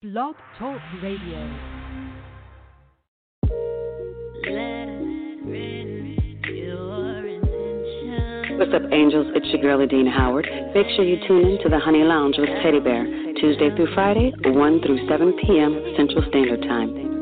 Blog Talk Radio. What's up, angels? It's your girl, Adina Howard. Make sure you tune in to the Honey Lounge with Teddy Bear, Tuesday through Friday, 1 through 7 p.m. Central Standard Time.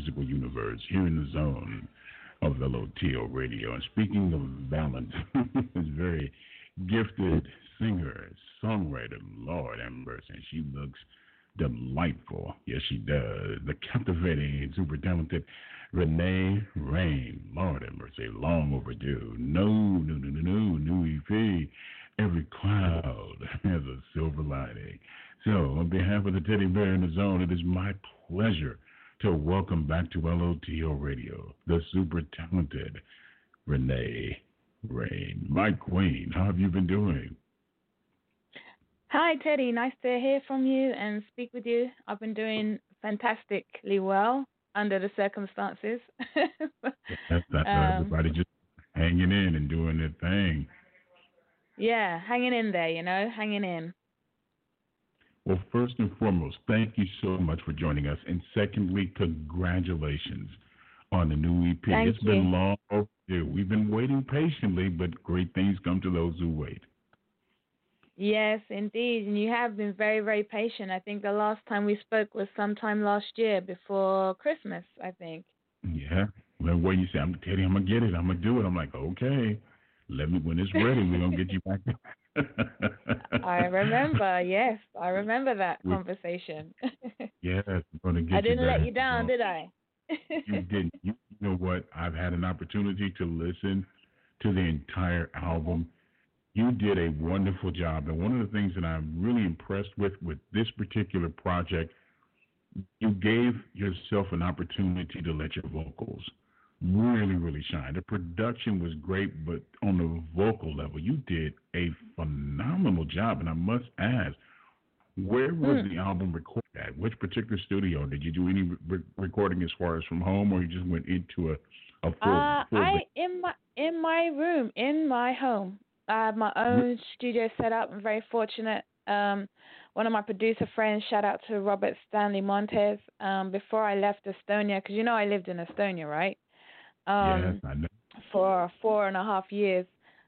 Musical universe here in the zone of LOTL Radio. And speaking of balance, this very gifted singer, songwriter, Lord Amber, and she looks delightful. Yes, she does. The captivating, super talented Renae Rain. Lord have mercy, long overdue. No, no, no, no, no, new EP. Every cloud has a silver lining. So, on behalf of the Teddy Bear in the Zone, it is my pleasure to welcome back to LOTL Radio the super talented Renae Rain. My queen, how have you been doing? Hi, Teddy. Nice to hear from you and speak with you. I've been doing fantastically well under the circumstances. that's, that's um, everybody just hanging in and doing their thing. Yeah, hanging in there, you know, hanging in. Well, first and foremost, thank you so much for joining us. And secondly, congratulations on the new EP. Thank it's you. been long overdue. We've been waiting patiently, but great things come to those who wait. Yes, indeed. And you have been very, very patient. I think the last time we spoke was sometime last year before Christmas, I think. Yeah. Well, what you say, I'm Teddy, I'm gonna get it, I'm gonna do it. I'm like, okay. Let me when it's ready, we're gonna get you back. I remember, yes, I remember that we, conversation. yes, we're gonna get. I didn't let you down, did I? you didn't. You, you know what? I've had an opportunity to listen to the entire album you did a wonderful job. And one of the things that I'm really impressed with with this particular project, you gave yourself an opportunity to let your vocals really, really shine. The production was great, but on the vocal level, you did a phenomenal job. And I must ask, where was mm. the album recorded at? Which particular studio? Did you do any re- recording as far as from home, or you just went into a a full? Uh, full I in my in my room in my home. I have my own studio set up. I'm very fortunate. Um, one of my producer friends, shout out to Robert Stanley Montez. Um, before I left Estonia, because you know I lived in Estonia, right? Um, yes, I know. For four and a half years.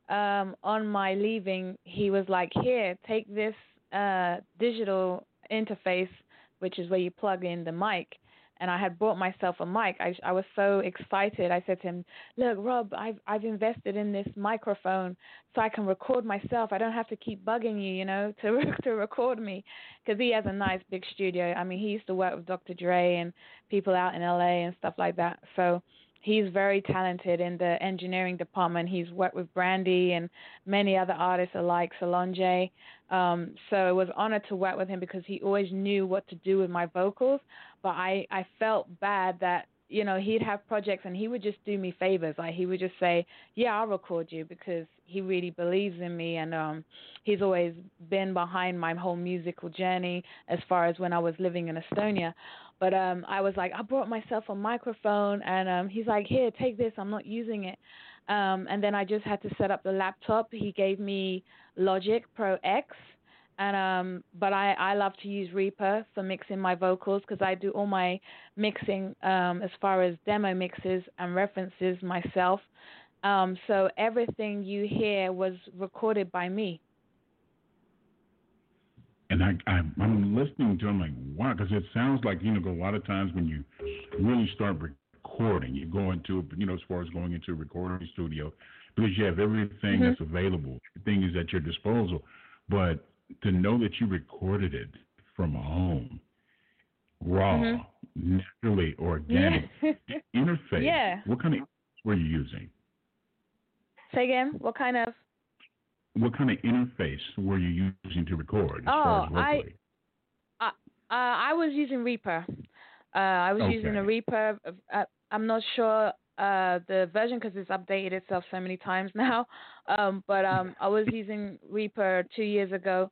Um, on my leaving, he was like, "Here, take this uh, digital interface, which is where you plug in the mic." and I had bought myself a mic. I, I was so excited. I said to him, "Look, Rob, I've I've invested in this microphone so I can record myself. I don't have to keep bugging you, you know, to to record me, because he has a nice big studio. I mean, he used to work with Dr. Dre and people out in LA and stuff like that. So he's very talented in the engineering department. He's worked with Brandy and many other artists alike, Solange. Um, so it was honored to work with him because he always knew what to do with my vocals. But I, I felt bad that you know he'd have projects and he would just do me favors like he would just say yeah i'll record you because he really believes in me and um he's always been behind my whole musical journey as far as when i was living in estonia but um I was like, I brought myself a microphone and um he's like, Here, take this, I'm not using it. Um and then I just had to set up the laptop. He gave me Logic Pro X and um but I I love to use Reaper for mixing my vocals because I do all my mixing um as far as demo mixes and references myself. Um so everything you hear was recorded by me and I, I I'm listening to him like wow, because it sounds like you know a lot of times when you really start recording, you go into you know as far as going into a recording studio because you have everything mm-hmm. that's available, everything is at your disposal, but to know that you recorded it from home, raw, mm-hmm. naturally organic yeah. interface. Yeah. What kind of were you using? Say again. What kind of? what kind of interface were you using to record? oh, I, uh, I was using Reaper. Uh, I was okay. using a Reaper. Uh, I'm not sure uh, the version because it's updated itself so many times now. Um, but um, I was using Reaper two years ago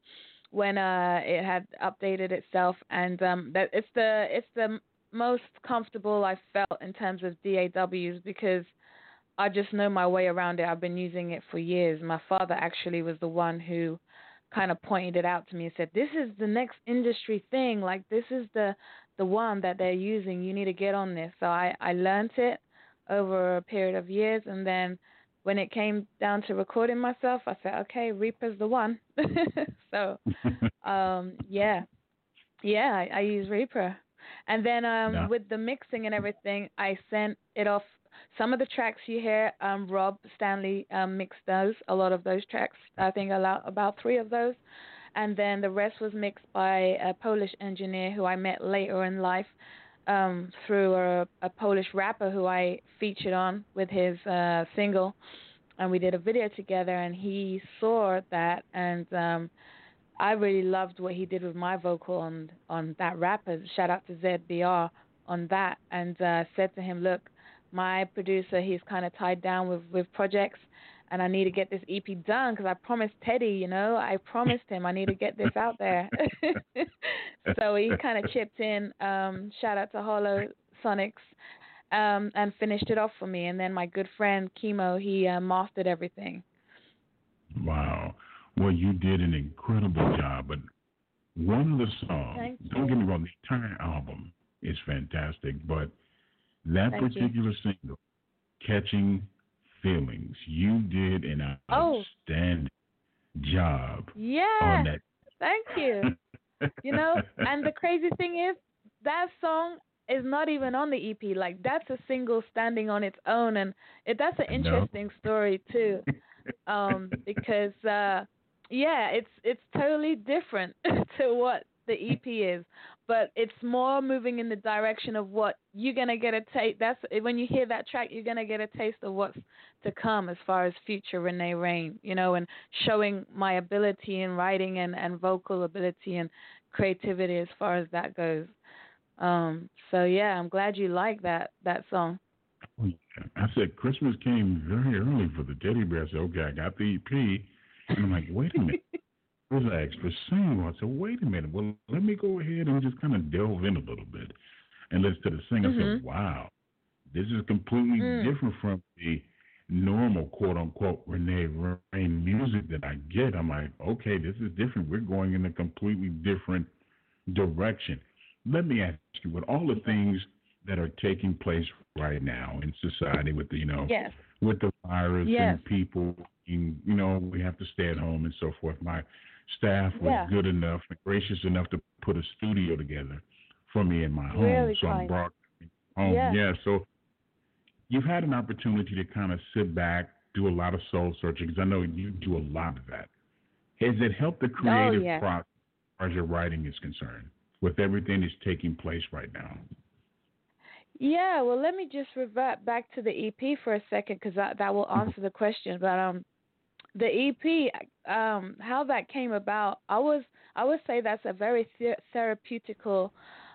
when uh, it had updated itself, and um, that it's the it's the most comfortable I felt in terms of DAWs because I just know my way around it. I've been using it for years. My father actually was the one who kind of pointed it out to me and said, "This is the next industry thing. Like this is the the one that they're using. You need to get on this." So I I learned it over a period of years, and then when it came down to recording myself, I said, okay, Reaper's the one. so, um, yeah, yeah, I, I use Reaper. And then um, yeah. with the mixing and everything, I sent it off. Some of the tracks you hear, um, Rob Stanley um, mixed those. A lot of those tracks, I think about three of those. And then the rest was mixed by a Polish engineer who I met later in life um, through a, a Polish rapper who I featured on with his uh, single, and we did a video together. And he saw that, and um, I really loved what he did with my vocal on on that rapper. Shout out to ZBR on that, and uh, said to him, "Look, my producer, he's kind of tied down with with projects." And I need to get this EP done because I promised Teddy, you know, I promised him I need to get this out there. so he kind of chipped in. Um, shout out to Hollow Sonics, um, and finished it off for me. And then my good friend Chemo, he uh, mastered everything. Wow. Well, you did an incredible job. But one of the songs, don't get me wrong, the entire album is fantastic, but that Thank particular you. single, Catching feelings. You did an oh. outstanding job yeah. on that. Thank you. you know, and the crazy thing is that song is not even on the EP. Like that's a single standing on its own, and it that's an interesting no. story too, um, because uh, yeah, it's it's totally different to what the EP is but it's more moving in the direction of what you're gonna get a taste. That's when you hear that track, you're gonna get a taste of what's to come as far as future Renae Rain, you know, and showing my ability in writing and and vocal ability and creativity as far as that goes. Um, so yeah, I'm glad you like that that song. I said Christmas came very early for the teddy bear. I said, okay, I got the EP, and I'm like, wait a minute. relax single. I said, wait a minute. Well, let me go ahead and just kind of delve in a little bit and listen to the sing. Mm-hmm. I said, wow, this is completely mm. different from the normal quote unquote Renae Rain music that I get. I'm like, okay, this is different. We're going in a completely different direction. Let me ask you, with all the things that are taking place right now in society with the, you know, yes. with the virus yes. and people, you know, we have to stay at home and so forth. My staff was yeah. good enough and gracious enough to put a studio together for me in my home. Really so kind. I'm brought home. Yeah. yeah. So you've had an opportunity to kind of sit back, do a lot of soul searching because I know you do a lot of that. Has it helped the creative oh, yeah. process as far as your writing is concerned with everything that's taking place right now? Yeah, well, let me just revert back to the EP for a second because that, that will answer the question. But um, the EP, um, how that came about, I was I would say that's a very ther- therapeutical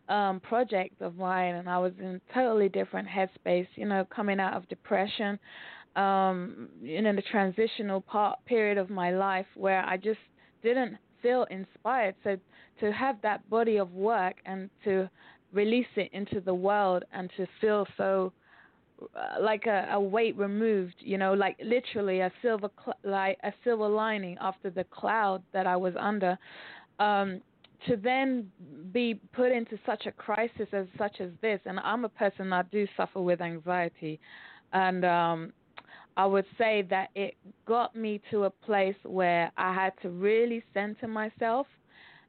um, project of mine, and I was in totally different headspace. You know, coming out of depression, um, in the transitional part period of my life where I just didn't feel inspired. So to have that body of work and to release it into the world and to feel so like a, a weight removed, you know, like literally a silver cl- like a silver lining after the cloud that I was under. Um, to then be put into such a crisis as such as this, and I'm a person that do suffer with anxiety, and um, I would say that it got me to a place where I had to really center myself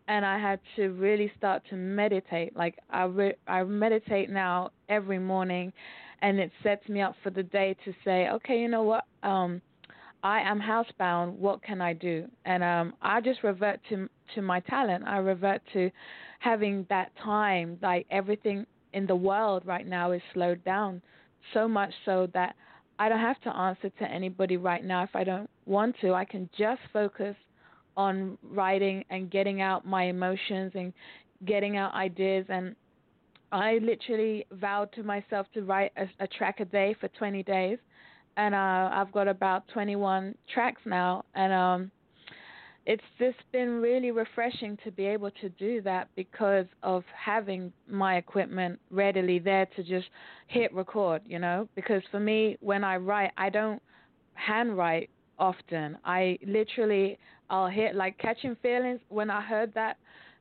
and I had to really start to meditate. Like I re- I meditate now every morning and it sets me up for the day to say, okay, you know what? Um I am housebound. What can I do? And um I just revert to to my talent. I revert to having that time like everything in the world right now is slowed down so much so that I don't have to answer to anybody right now if I don't want to. I can just focus on writing and getting out my emotions and getting out ideas and I literally vowed to myself to write a, a track a day for 20 days and uh I've got about 21 tracks now and um it's just been really refreshing to be able to do that because of having my equipment readily there to just hit record, you know? Because for me, when I write, I don't handwrite often. I literally, I'll hit like catching feelings. When I heard that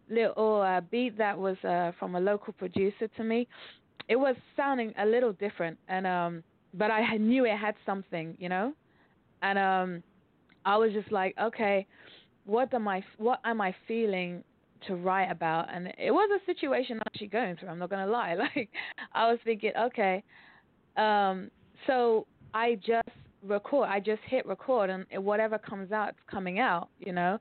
little uh, beat that was uh, from a local producer to me, it was sounding a little different, and um, but I knew it had something, you know and um, I was just like, okay, what am I what am I feeling to write about? And it was a situation I'm actually going through. I'm not gonna lie. Like I was thinking, okay, um, so I just record. I just hit record, and whatever comes out, it's coming out. You know.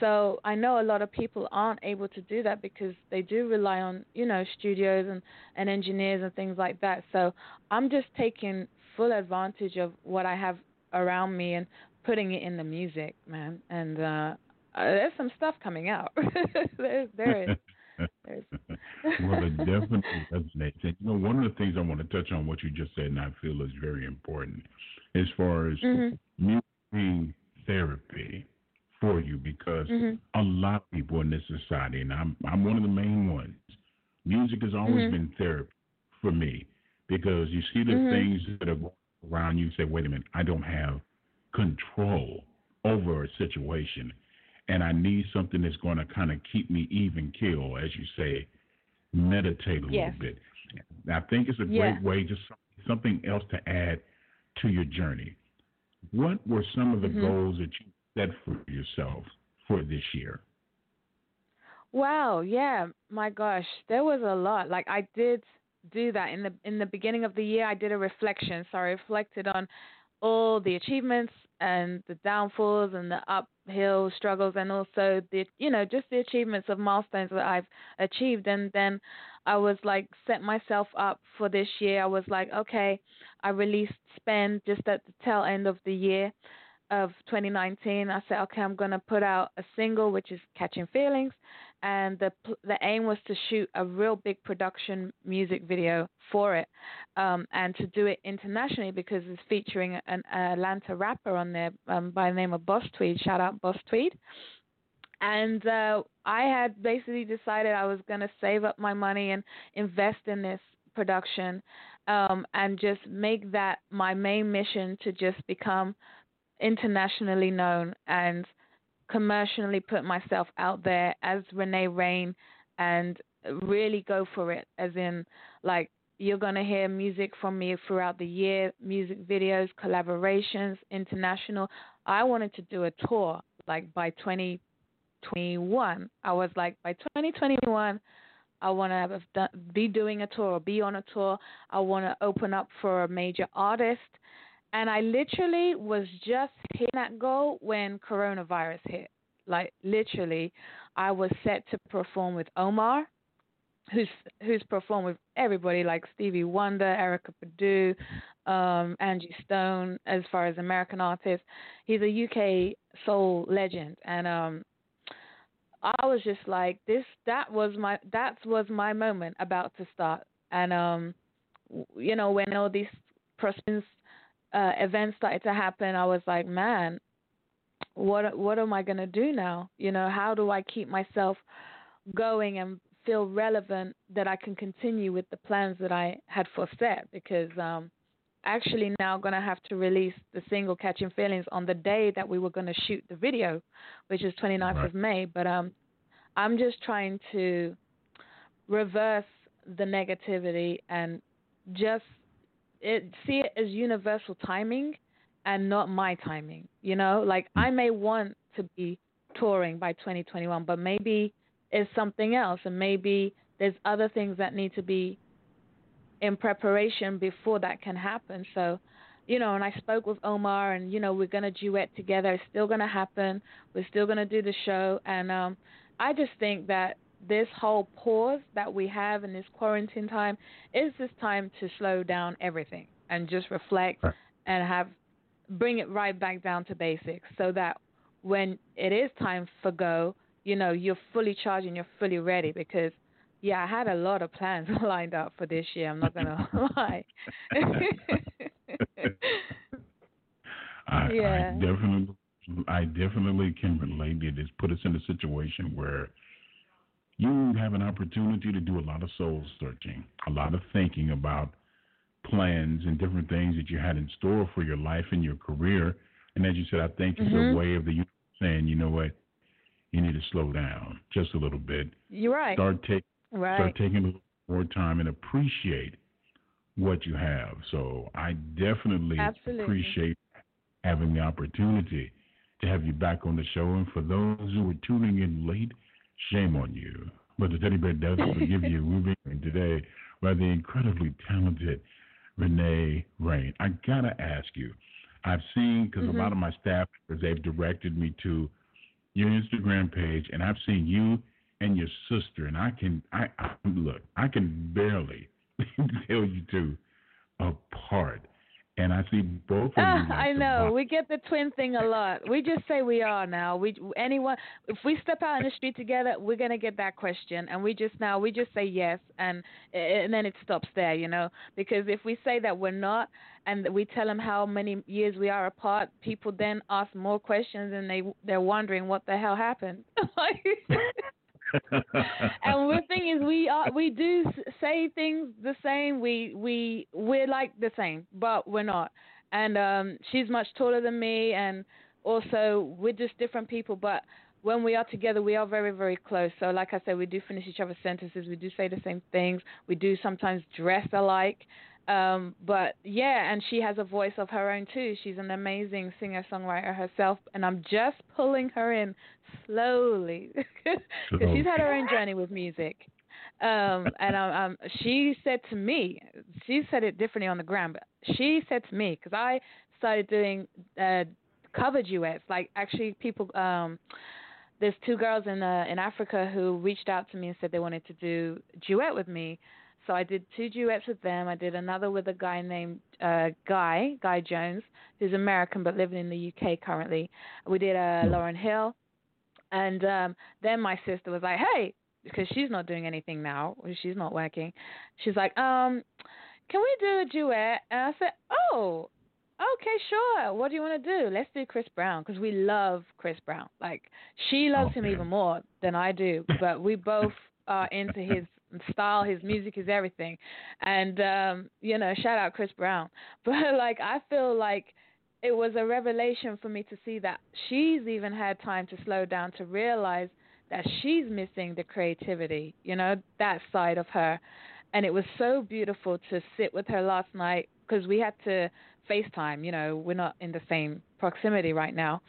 So I know a lot of people aren't able to do that because they do rely on, you know, studios and, and engineers and things like that. So I'm just taking full advantage of what I have around me and putting it in the music, man. And uh, uh there's some stuff coming out. there is. well, it definitely resonates. And you know, one of the things I want to touch on what you just said, and I feel is very important, as far as mm-hmm. music therapy for you, because mm-hmm. a lot of people in this society, and I'm I'm one of the main ones. Music has always mm-hmm. been therapy for me because you see the Mm-hmm. things that are going around you. Say, wait a minute, I don't have control over a situation, and I need something that's going to kind of keep me even keel, as you say, meditate a little bit. I think it's a Yeah. great way, just something else to add to your journey. What were some of the Mhm. goals that you set for yourself for this year? Wow, yeah, my gosh, there was a lot. Like I did do that in the in the beginning of the year. I did a reflection, so I reflected on all the achievements and the downfalls and the uphill struggles, and also the you know just the achievements of milestones that I've achieved. And then I was like set myself up for this year. I was like, okay, I released Spend just at the tail end of the year of 2019. I said, okay, I'm gonna put out a single, which is Catching Feelings, and the the aim was to shoot a real big production music video for it, um, and to do it internationally because it's featuring an Atlanta rapper on there um, by the name of Boss Tweed. Shout out Boss Tweed. And uh, I had basically decided I was going to save up my money and invest in this production, um, and just make that my main mission to just become internationally known and commercially put myself out there as Renae Rain and really go for it as in like you're going to hear music from me throughout the year, music videos, collaborations, international. I wanted to do a tour like by 2021. I was like by 2021 I want to be doing a tour, or be on a tour. I want to open up for a major artist. And I literally was just hitting that goal when coronavirus hit. Like literally, I was set to perform with Omar, who's who's performed with everybody like Stevie Wonder, Erykah Badu, um, Angie Stone. As far as American artists, he's a UK soul legend, and um, I was just like this. That was my that was my moment about to start, and um, you know when all these prosperous uh, events started to happen, I was like, man, what what am I gonna do now? You know, how do I keep myself going and feel relevant that I can continue with the plans that I had foreset? Because um, actually now going to have to release the single Catching Feelings on the day that we were going to shoot the video, which is 29th Right. of May. But um, I'm just trying to reverse the negativity and just it, see it as universal timing and not my timing. You know, like I may want to be touring by 2021, but maybe it's something else, and maybe there's other things that need to be in preparation before that can happen. So, you know, and I spoke with Omar, and you know, we're gonna duet together. It's still gonna happen. We're still gonna do the show, and um, I just think that this whole pause that we have in this quarantine time is this time to slow down everything and just reflect Right. and have bring it right back down to basics, so that when it is time for go, you know, you're fully charged and you're fully ready because yeah, I had a lot of plans lined up for this year. I'm not gonna lie. I, Yeah. I definitely, I definitely can relate. It has put us in a situation where you have an opportunity to do a lot of soul searching, a lot of thinking about plans and different things that you had in store for your life and your career. And as you said, I think it's Mhm. a way of the universe saying, you know what, you need to slow down just a little bit. You're right. Start taking right. start taking a little more time and appreciate what you have. So I definitely Absolutely. appreciate having the opportunity to have you back on the show. And for those who are tuning in late, shame on you. But the teddy bear does forgive you. We're being today by the incredibly talented Renae Rain. I gotta ask you. I've seen because mm-hmm. a lot of my staff they've directed me to your Instagram page, and I've seen you and your sister, and I can I, I look I can barely tell you two apart and I see both of you. Uh, like I know we get the twin thing a lot. We just say we are now. We anyone if we step out in the street together, we're gonna get that question, and we just now we just say yes, and and then it stops there, you know. Because if we say that we're not, and we tell them how many years we are apart, people then ask more questions, and they they're wondering what the hell happened. and the thing is, we are we do say things the same. We we we're like the same, but we're not. And um, she's much taller than me, and also we're just different people. But when we are together, we are very, very close. So, like I said, we do finish each other's sentences. We do say the same things. We do sometimes dress alike. Um, but yeah, and she has a voice of her own too. She's an amazing singer songwriter herself, and I'm just pulling her in slowly because she's had her own journey with music. Um, and um, um, she said to me, she said it differently on the ground, but she said to me because I started doing uh, cover duets, like actually people. Um, there's two girls in uh, in Africa who reached out to me and said they wanted to do duet with me so I did two duets with them. I did another with a guy named uh, Guy, Guy Jones, who's American but living in the UK currently. We did uh. Lauryn Hill. And um, then my sister was like, hey, because she's not doing anything now, she's not working. She's like, um, can we do a duet? And I said, oh, okay, sure. What do you want to do? Let's do Chris Brown because we love Chris Brown. Like she loves okay. him even more than I do, but we both are into his style, his music, his everything. And um, you know, shout out Chris Brown. But like I feel like it was a revelation for me to see that she's even had time to slow down to realize that she's missing the creativity, you know, that side of her. And it was so beautiful to sit with her last night because we had to FaceTime, you know, we're not in the same proximity right now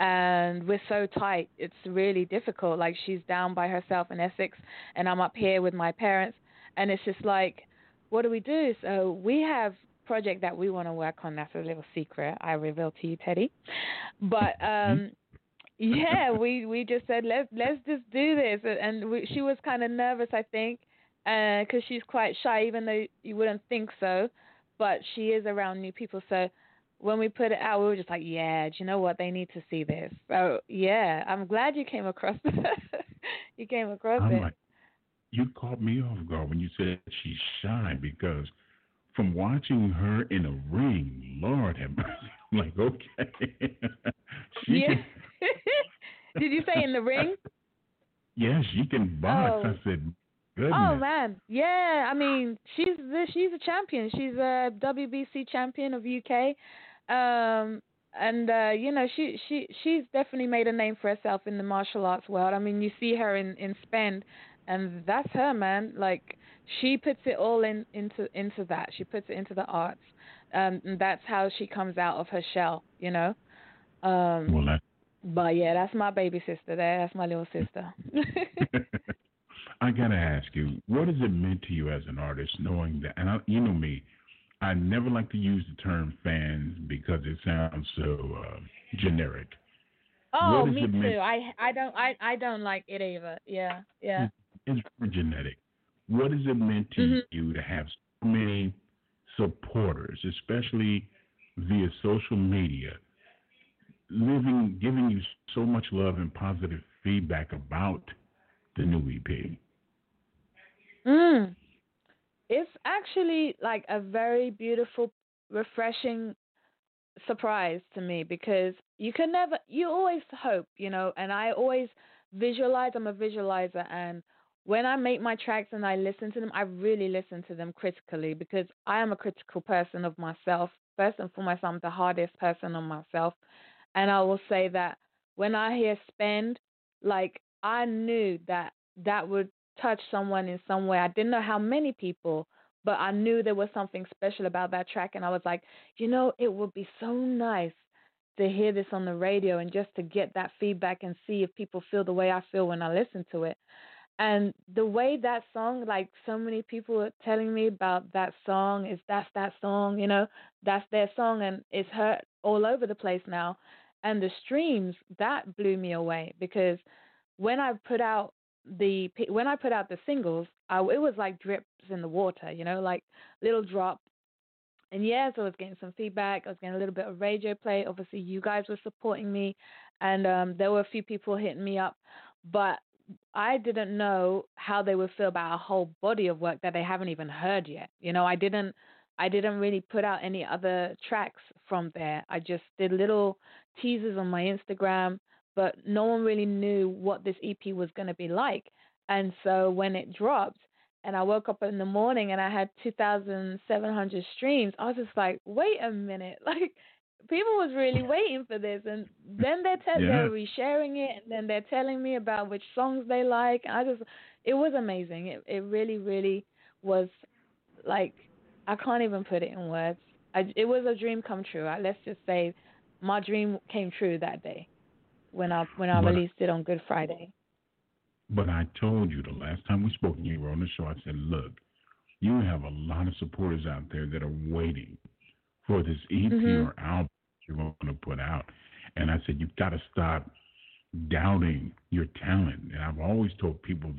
and we're so tight. It's really difficult. Like she's down by herself in Essex, and I'm up here with my parents, and it's just like, what do we do? So we have project that we want to work on. That's a little secret I reveal to you, Teddy. But um, yeah, we we just said let's let's just do this, and we, she was kind of nervous, I think, because uh, she's quite shy, even though you wouldn't think so. But she is around new people, so when we put it out, we were just like, yeah, do you know what? They need to see this. So yeah, I'm glad you came across it. you came across I'm it. Like, you caught me off guard when you said she's shy because from watching her in a ring, Lord have mercy, I'm like, okay. yeah. Can... Did you say in the ring? Yes, she can box. Oh. I said, oh, Goodness. Oh man, yeah. I mean, she's she's a champion. She's a WBC champion of UK. Um, and uh, you know, she she she's definitely made a name for herself in the martial arts world. I mean, you see her in in Spend, and that's her, man. Like she puts it all in into into that. She puts it into the arts, um, and that's how she comes out of her shell. You know. Um, well, that... But yeah, that's my baby sister. There, that's my little sister. I gotta ask you, what has it meant to you as an artist, knowing that? And I, you know me, I never like to use the term fans because it sounds so uh, generic. Oh, me too. I I don't I I don't like it either. Yeah, yeah. It's genetic. What has it meant to mm-hmm. you to have so many supporters, especially via social media, living, giving you so much love and positive feedback about the new EP? Mm it's actually like a very beautiful, refreshing surprise to me because you can never, you always hope, you know, and I always visualize. I'm a visualizer, and when I make my tracks and I listen to them, I really listen to them critically because I am a critical person of myself. First and foremost, I'm the hardest person on myself. And I will say that when I hear spend, like I knew that that would touch someone in some way. I didn't know how many people, but I knew there was something special about that track. And I was like, you know, it would be so nice to hear this on the radio and just to get that feedback and see if people feel the way I feel when I listen to it. And the way that song, like so many people are telling me about that song, is that's that song, you know, that's their song, and it's heard all over the place now. And the streams that blew me away because when I put out the when I put out the singles, I, it was like drips in the water, you know, like little drop. And yes, I was getting some feedback. I was getting a little bit of radio play. Obviously, you guys were supporting me, and um, there were a few people hitting me up, but I didn't know how they would feel about a whole body of work that they haven't even heard yet. You know, I didn't I didn't really put out any other tracks from there. I just did little teasers on my Instagram, but no one really knew what this EP was going to be like. And so when it dropped, and I woke up in the morning and I had 2,700 streams, I was just like, wait a minute, like people was really waiting for this, and then they're te- yeah. they're resharing it, and then they're telling me about which songs they like. I just, it was amazing. It it really really was like I can't even put it in words. I, it was a dream come true. I, let's just say my dream came true that day when I when I but, released it on Good Friday. But I told you the last time we spoke and you were on the show, I said, look, you have a lot of supporters out there that are waiting for this EP mm-hmm. or album you're going to put out. And I said, you've got to stop doubting your talent. And I've always told people,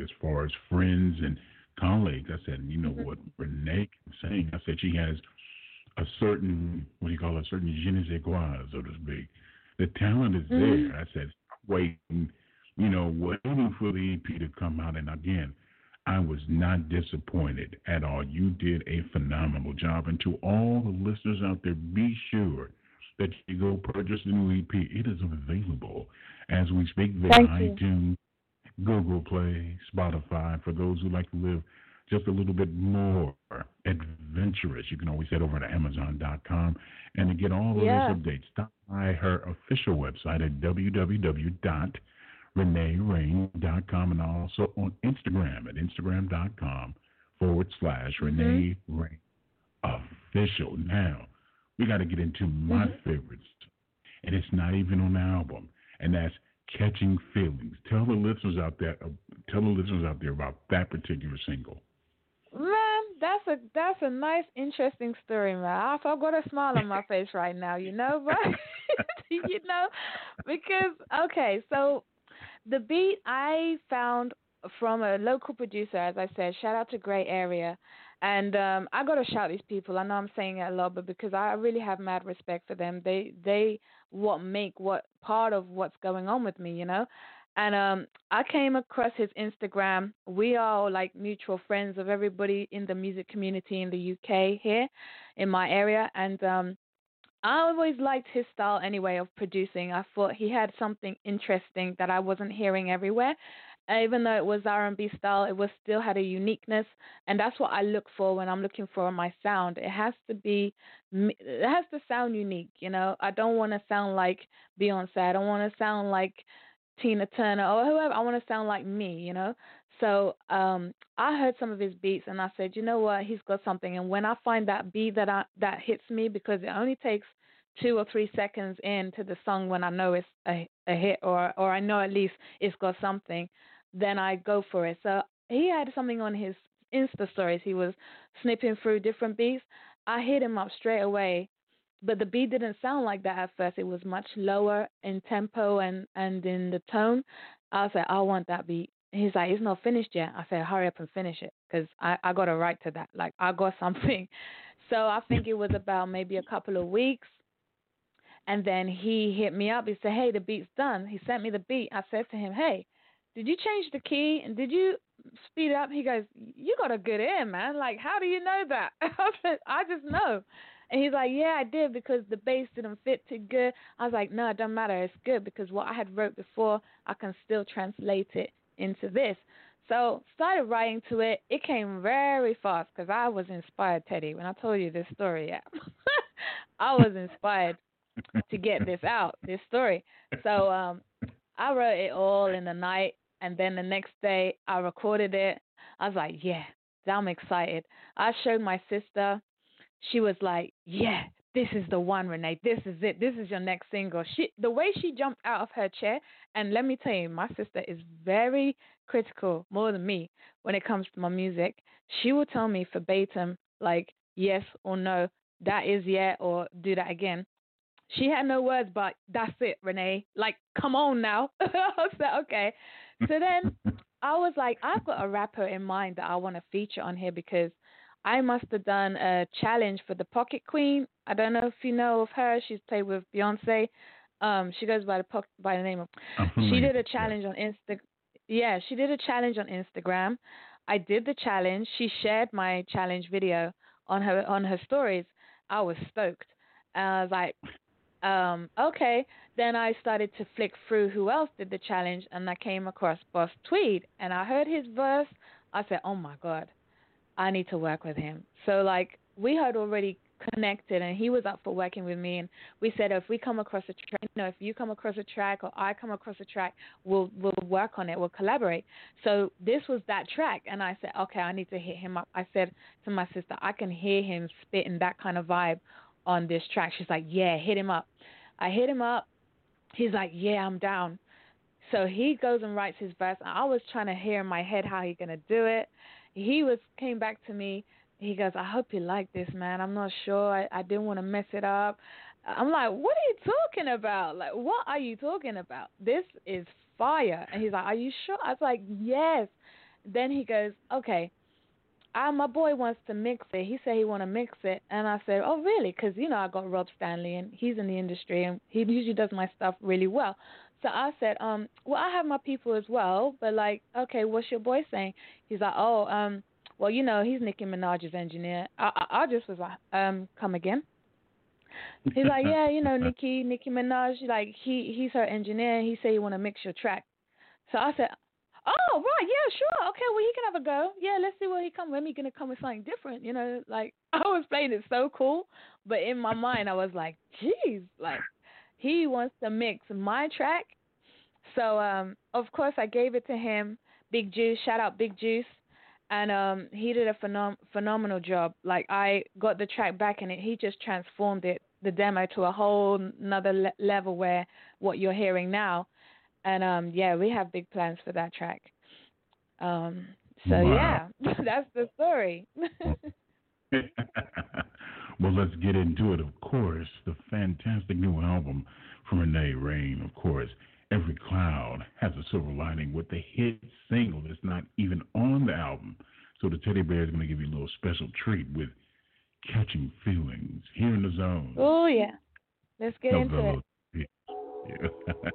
as far as friends and colleagues, I said, you know mm-hmm. what Renae is saying? I said she has a certain, what do you call it, a certain je ne sais quoi, so to speak. The talent is mm-hmm. there. I said, waiting, you know, waiting for the EP to come out. And again, I was not disappointed at all. You did a phenomenal job. And to all the listeners out there, be sure that you go purchase the new EP. It is available as we speak via iTunes, Google Play, Spotify. For those who like to live just a little bit more adventurous, you can always head over to Amazon.com and to get all of yeah. those updates, stop by her official website at www.reneerain.com and also on Instagram at instagram.com forward slash mm-hmm. Renae Rain official. Now, we got to get into my mm-hmm. favorites, and it's not even on the album, and that's catching feelings. Tell the listeners out there, uh, tell the listeners out there about that particular single. That's a that's a nice, interesting story, man. I've got a smile on my face right now, you know, but you know, because okay, so the beat I found from a local producer, as I said, shout out to Gray Area. And um, I gotta shout these people. I know I'm saying it a lot, but because I really have mad respect for them. They they what make what part of what's going on with me, you know. And um, I came across his Instagram. We are like mutual friends of everybody in the music community in the UK here, in my area. And um, I always liked his style anyway of producing. I thought he had something interesting that I wasn't hearing everywhere even though it was R&B style, it was still had a uniqueness, and that's what I look for when I'm looking for my sound. It has to be, it has to sound unique. You know, I don't want to sound like Beyonce. I don't want to sound like Tina Turner or whoever. I want to sound like me. You know. So um, I heard some of his beats, and I said, you know what, he's got something. And when I find that beat that I, that hits me, because it only takes two or three seconds into the song when I know it's a, a hit or or I know at least it's got something then I go for it. So he had something on his Insta stories. He was snipping through different beats. I hit him up straight away, but the beat didn't sound like that at first. It was much lower in tempo and and in the tone. I said, I want that beat. He's like, it's not finished yet. I said, hurry up and finish it, cause I I got a right to that. Like I got something. So I think it was about maybe a couple of weeks. And then he hit me up. He said, "Hey, the beat's done." He sent me the beat. I said to him, "Hey, did you change the key and did you speed up? He goes, you got a good ear, man. Like, how do you know that? I said, I just know. And he's like, yeah, I did because the bass didn't fit too good. I was like, no, it doesn't matter. It's good because what I had wrote before, I can still translate it into this. So started writing to it. It came very fast because I was inspired, Teddy. When I told you this story, yeah, I was inspired to get this out, this story. So um, I wrote it all in the night and then the next day, I recorded it. I was like, yeah, I'm excited. I showed my sister. She was like, yeah, this is the one, Renae. This is it. This is your next single. She, the way she jumped out of her chair, and let me tell you, my sister is very critical, more than me, when it comes to my music. She will tell me verbatim, like yes or no, that is yeah, or do that again. She had no words, but that's it, Renae. Like, come on now. I said, okay. So then I was like, I've got a rapper in mind that I want to feature on here because I must have done a challenge for the Pocket Queen. I don't know if you know of her. She's played with Beyonce. Um, she goes by the po- by the name of. She did a challenge on Insta. Yeah, she did a challenge on Instagram. I did the challenge. She shared my challenge video on her on her stories. I was stoked. And I was like, um, okay. Then I started to flick through who else did the challenge, and I came across Boss Tweed, and I heard his verse. I said, oh my god, I need to work with him. So like we had already connected and he was up for working with me and we said if we come across a track you know if you come across a track or I come across a track we'll we'll work on it we'll collaborate. So this was that track and I said okay I need to hit him up. I said to my sister I can hear him spitting that kind of vibe on this track. She's like yeah hit him up. I hit him up. He's like yeah I'm down. So he goes and writes his verse and I was trying to hear in my head how he's gonna do it he was came back to me. He goes, I hope you like this, man. I'm not sure. I, I didn't want to mess it up. I'm like, what are you talking about? Like, what are you talking about? This is fire. And he's like, are you sure? I was like, yes. Then he goes, okay. Uh, my boy wants to mix it. He said he want to mix it, and I said, "Oh, really? Because you know I got Rob Stanley, and he's in the industry, and he usually does my stuff really well." So I said, um, well, I have my people as well, but like, okay, what's your boy saying? He's like, oh, um, well, you know, he's Nicki Minaj's engineer. I, I, I just was like, um, come again. He's like, yeah, you know, Nicki, Nicki Minaj, like he, he's her engineer. He said he want to mix your track. So I said, oh right, yeah, sure, okay, well he can have a go. Yeah, let's see where he come. When he gonna come with something different? You know, like I was playing it so cool, but in my mind I was like, geez, like he wants to mix my track. So um, of course I gave it to him. Big Juice, shout out Big Juice, and um, he did a phenom- phenomenal job. Like I got the track back and it, he just transformed it, the demo, to a whole another le- level where what you're hearing now. And um, yeah, we have big plans for that track. Um, so wow. yeah, that's the story. Well, let's get into it, of course. The fantastic new album from Renae Rain, of course. Every Cloud has a silver lining with the hit single that's not even on the album. So the teddy bear is going to give you a little special treat with Catching Feelings here in the zone. Oh, yeah. Let's get into it. Yeah.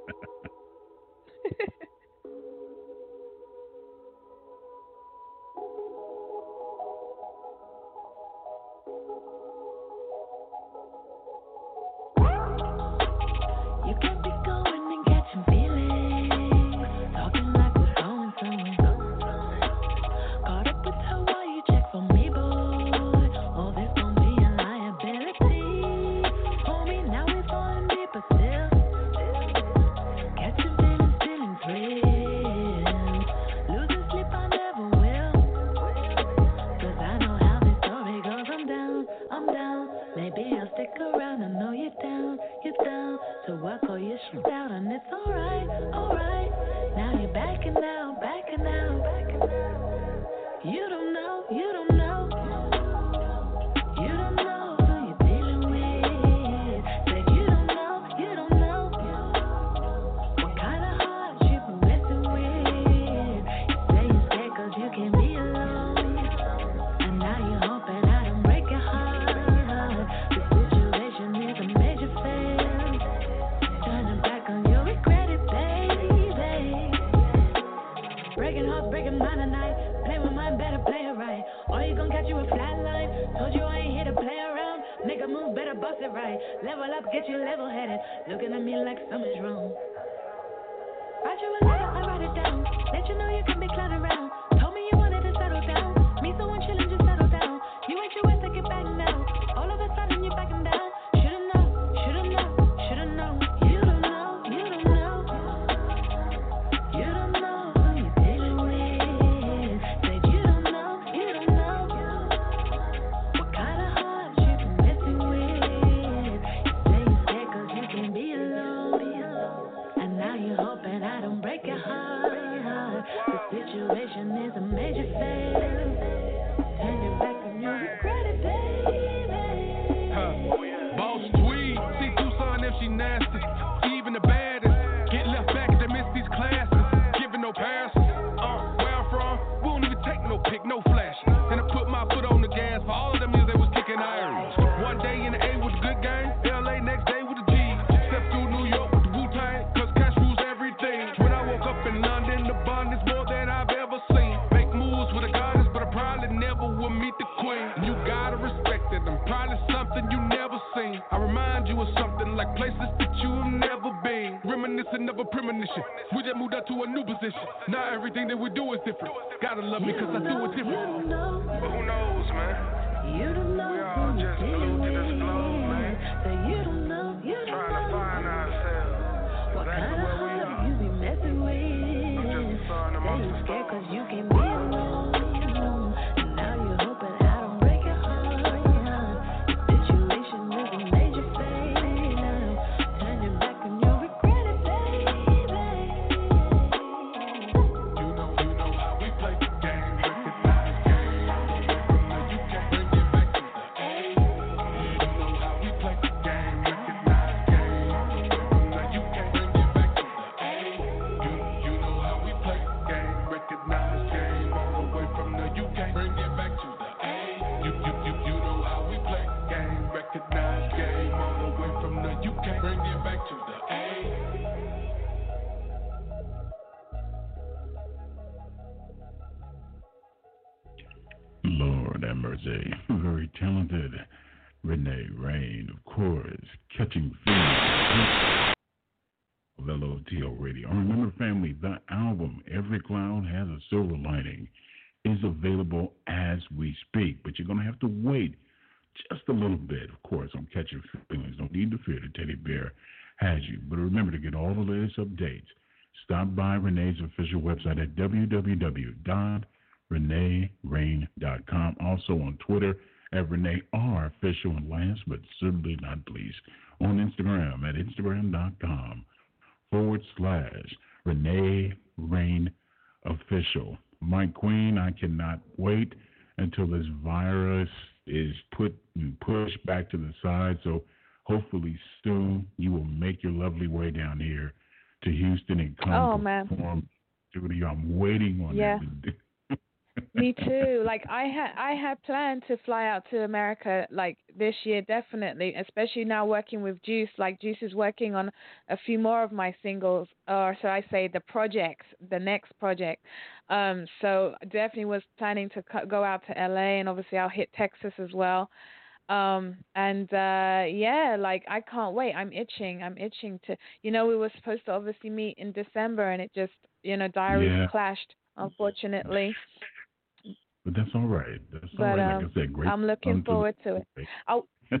nasty. Is available as we speak, but you're going to have to wait just a little bit, of course, on Catching Feelings. Don't need to fear the teddy bear has you. But remember to get all the latest updates. Stop by Renae's official website at www renaerain.com. Also on Twitter at Renae R official and last but certainly not least on Instagram at instagram.com forward slash Renae Rain official. Mike Queen, I cannot wait until this virus is put and pushed back to the side. So hopefully soon you will make your lovely way down here to Houston and come Oh, man. perform. Studio. I'm waiting on Yeah. that. Me too. Like I had I had planned to fly out to America like this year definitely, especially now working with Juice. Like Juice is working on a few more of my singles or so I say the projects, the next project. Um so definitely was planning to co- go out to LA and obviously I'll hit Texas as well. Um and uh yeah, like I can't wait. I'm itching. I'm itching to you know we were supposed to obviously meet in December and it just, you know, diaries Yeah. clashed unfortunately. But that's all right. That's all But, right. um, like I said, great. I'm looking forward to it. I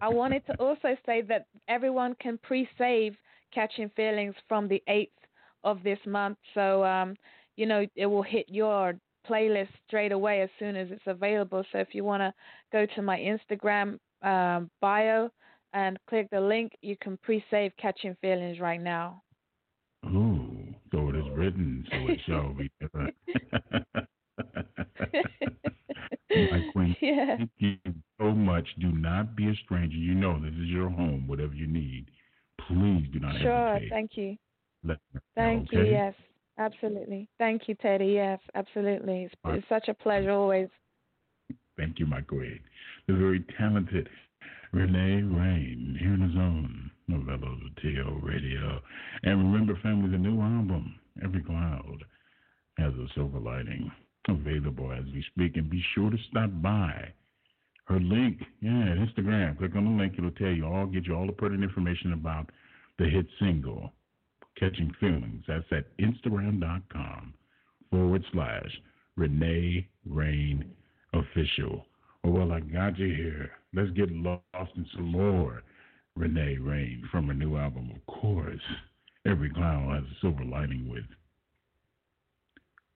I wanted to also say that everyone can pre-save Catching Feelings from the 8th of this month. So, um, you know, it will hit your playlist straight away as soon as it's available. So if you want to go to my Instagram um, bio and click the link, you can pre-save Catching Feelings right now. Ooh, so it is written, so it shall be My queen, yeah. thank you so much. Do not be a stranger. You know this is your home. Whatever you need, please do not Sure. hesitate. Thank you. Let me know, Thank you. Yes, absolutely. Thank you, Teddy. Yes, absolutely. It's, it's such a pleasure always. Thank you, my queen. The very talented Renae Rain here in the zone of LOTL Radio. And remember, family, the new album, Every Cloud, has a silver lining available as we speak. And be sure to stop by her link, yeah, Instagram. Click on the link, it'll tell you all, get you all the pertinent information about the hit single, Catching Feelings. That's at Instagram.com forward slash Renae Rain Official. Oh, well, I got you here. Let's get lost in some more Renae Rain from her new album, of course. Every clown has a silver lining with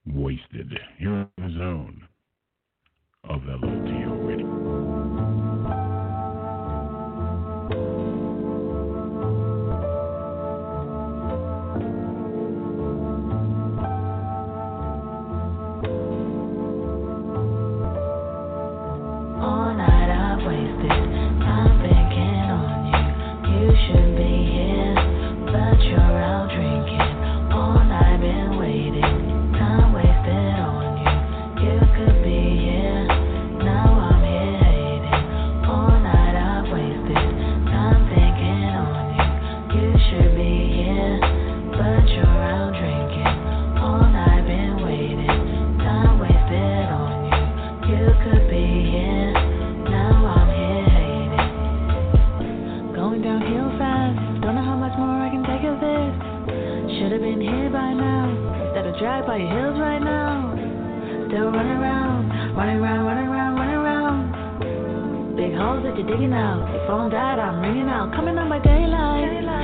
Wasted. Here in the zone of LOTL Radio. Still running run around, run around, run around, run around. Big holes that you're digging out. Your phone died, I'm ringing out. Coming on by daylight. daylight.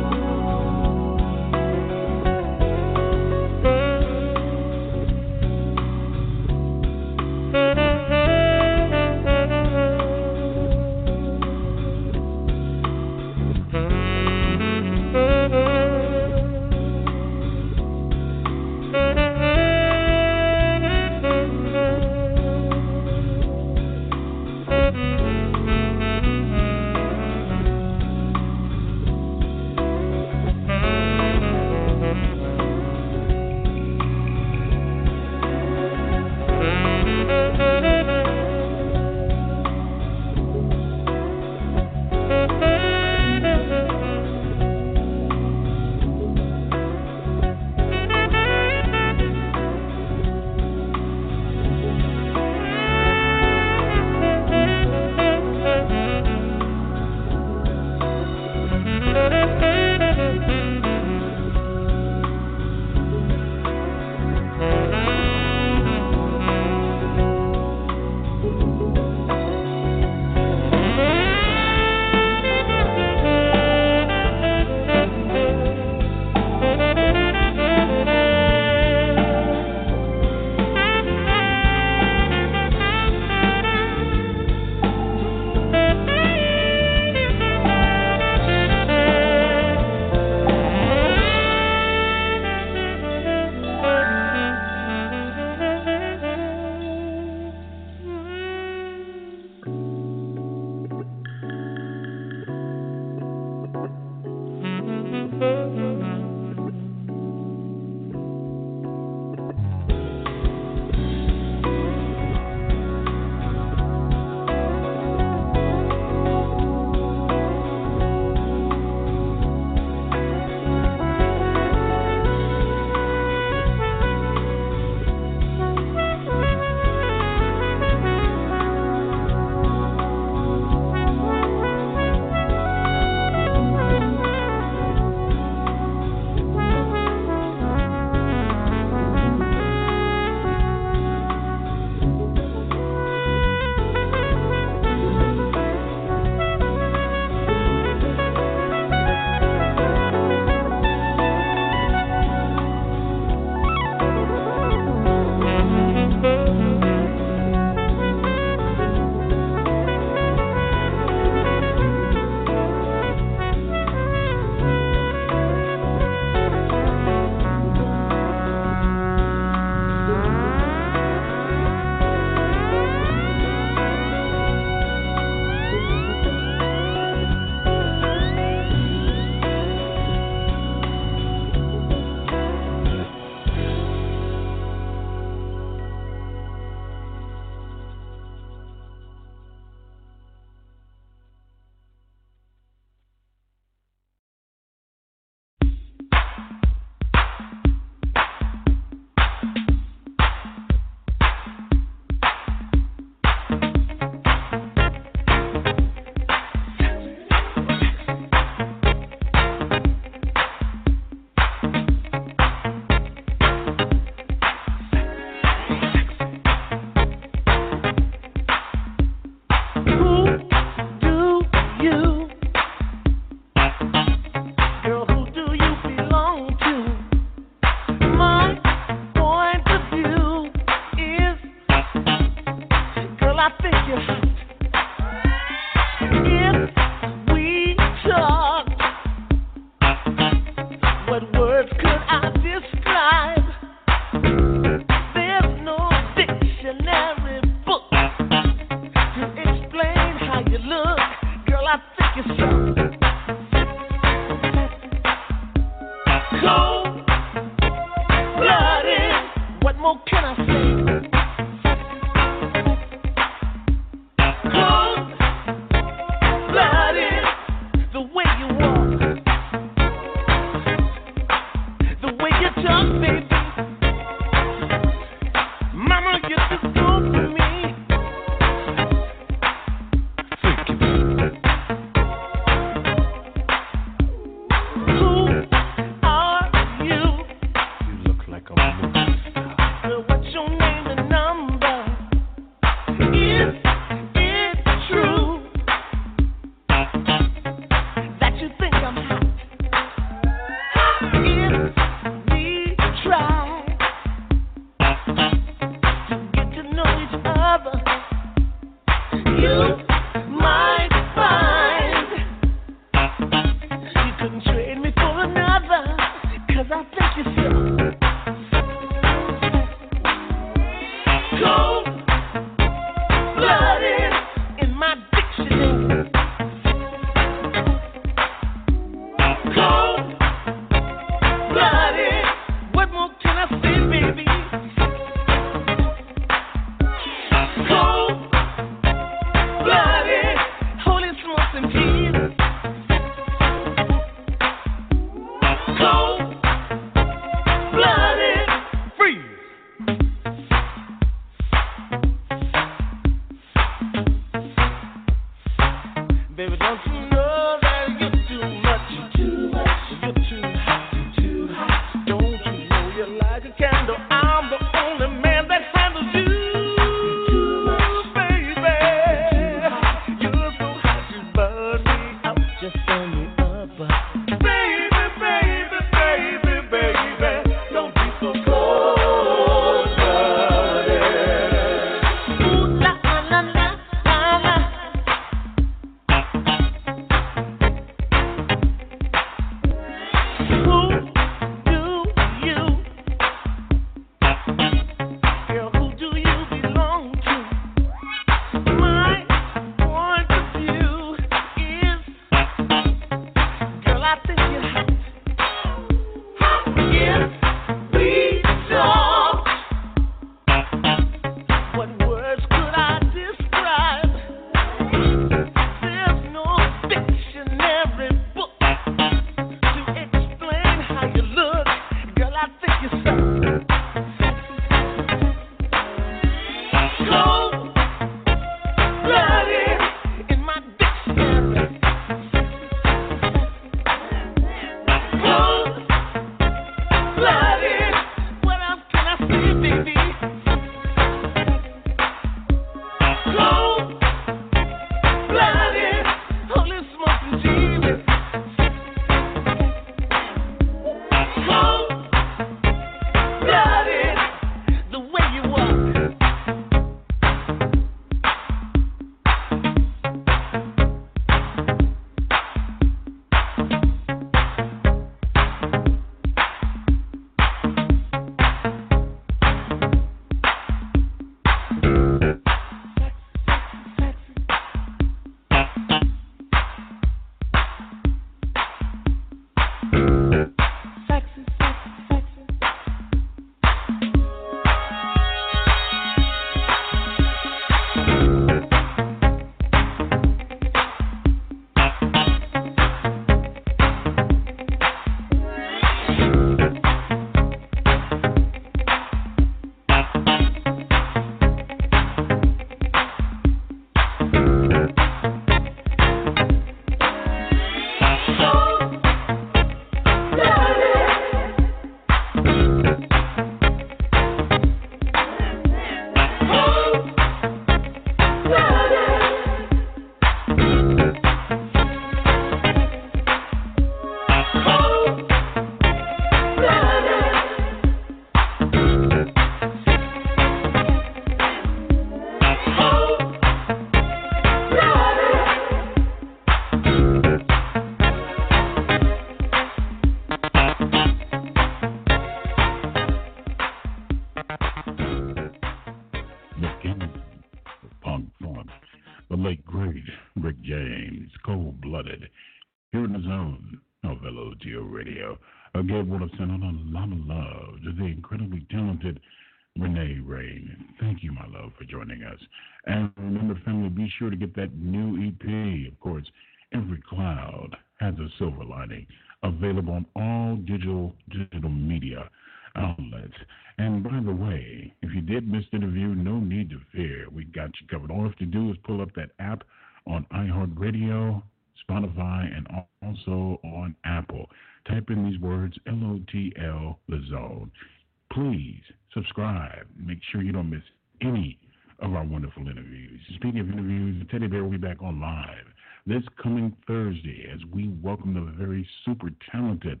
Subscribe. Make sure you don't miss any of our wonderful interviews. Speaking of interviews, Teddy Bear will be back on live this coming Thursday as we welcome the very super talented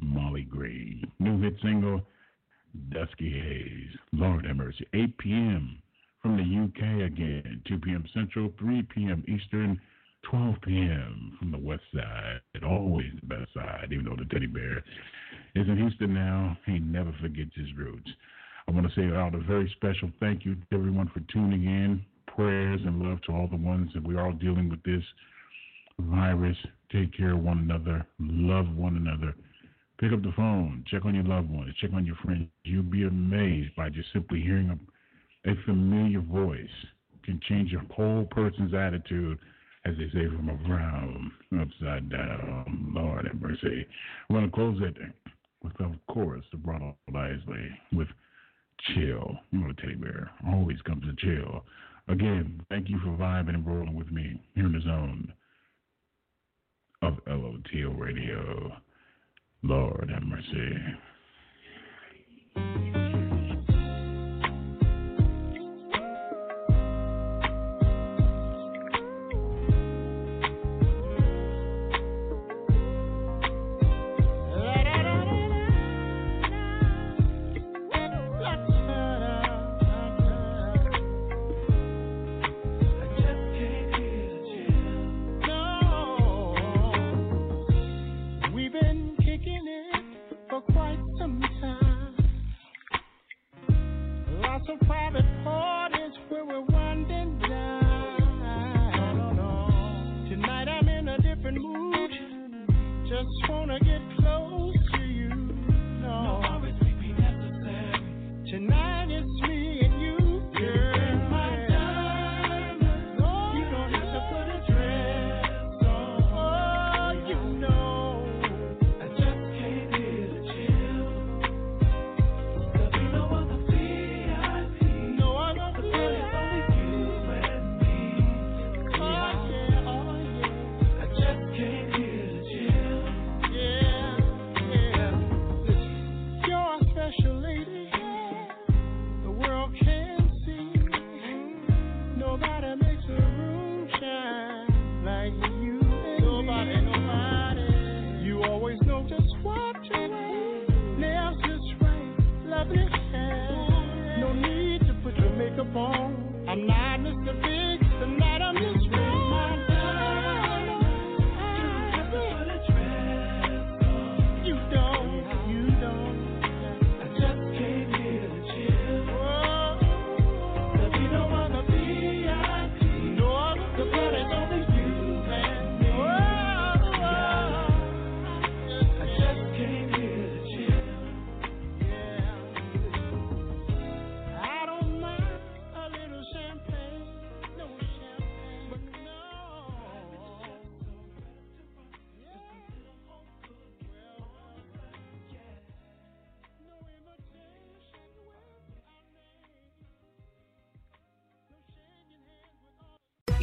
Molly Gray. New hit single, Dusky Haze. Lord have mercy. 8 p.m. from the UK again. 2 p.m. Central, 3 p.m. Eastern, 12 p.m. from the West Side. Always the best side, even though the teddy bear is in Houston now. He never forgets his roots. I want to say out a very special thank you to everyone for tuning in. Prayers and love to all the ones that we're all dealing with this virus. Take care of one another. Love one another. Pick up the phone. Check on your loved ones. Check on your friends. You'll be amazed by just simply hearing a, a familiar voice can change a whole person's attitude, as they say, from around upside down. Lord have mercy. We're going to close it with, of course, the Ronald Isley with Chill. You know, the teddy bear always comes to chill. Again, thank you for vibing and rolling with me here in the zone of LOTL Radio. Lord have mercy.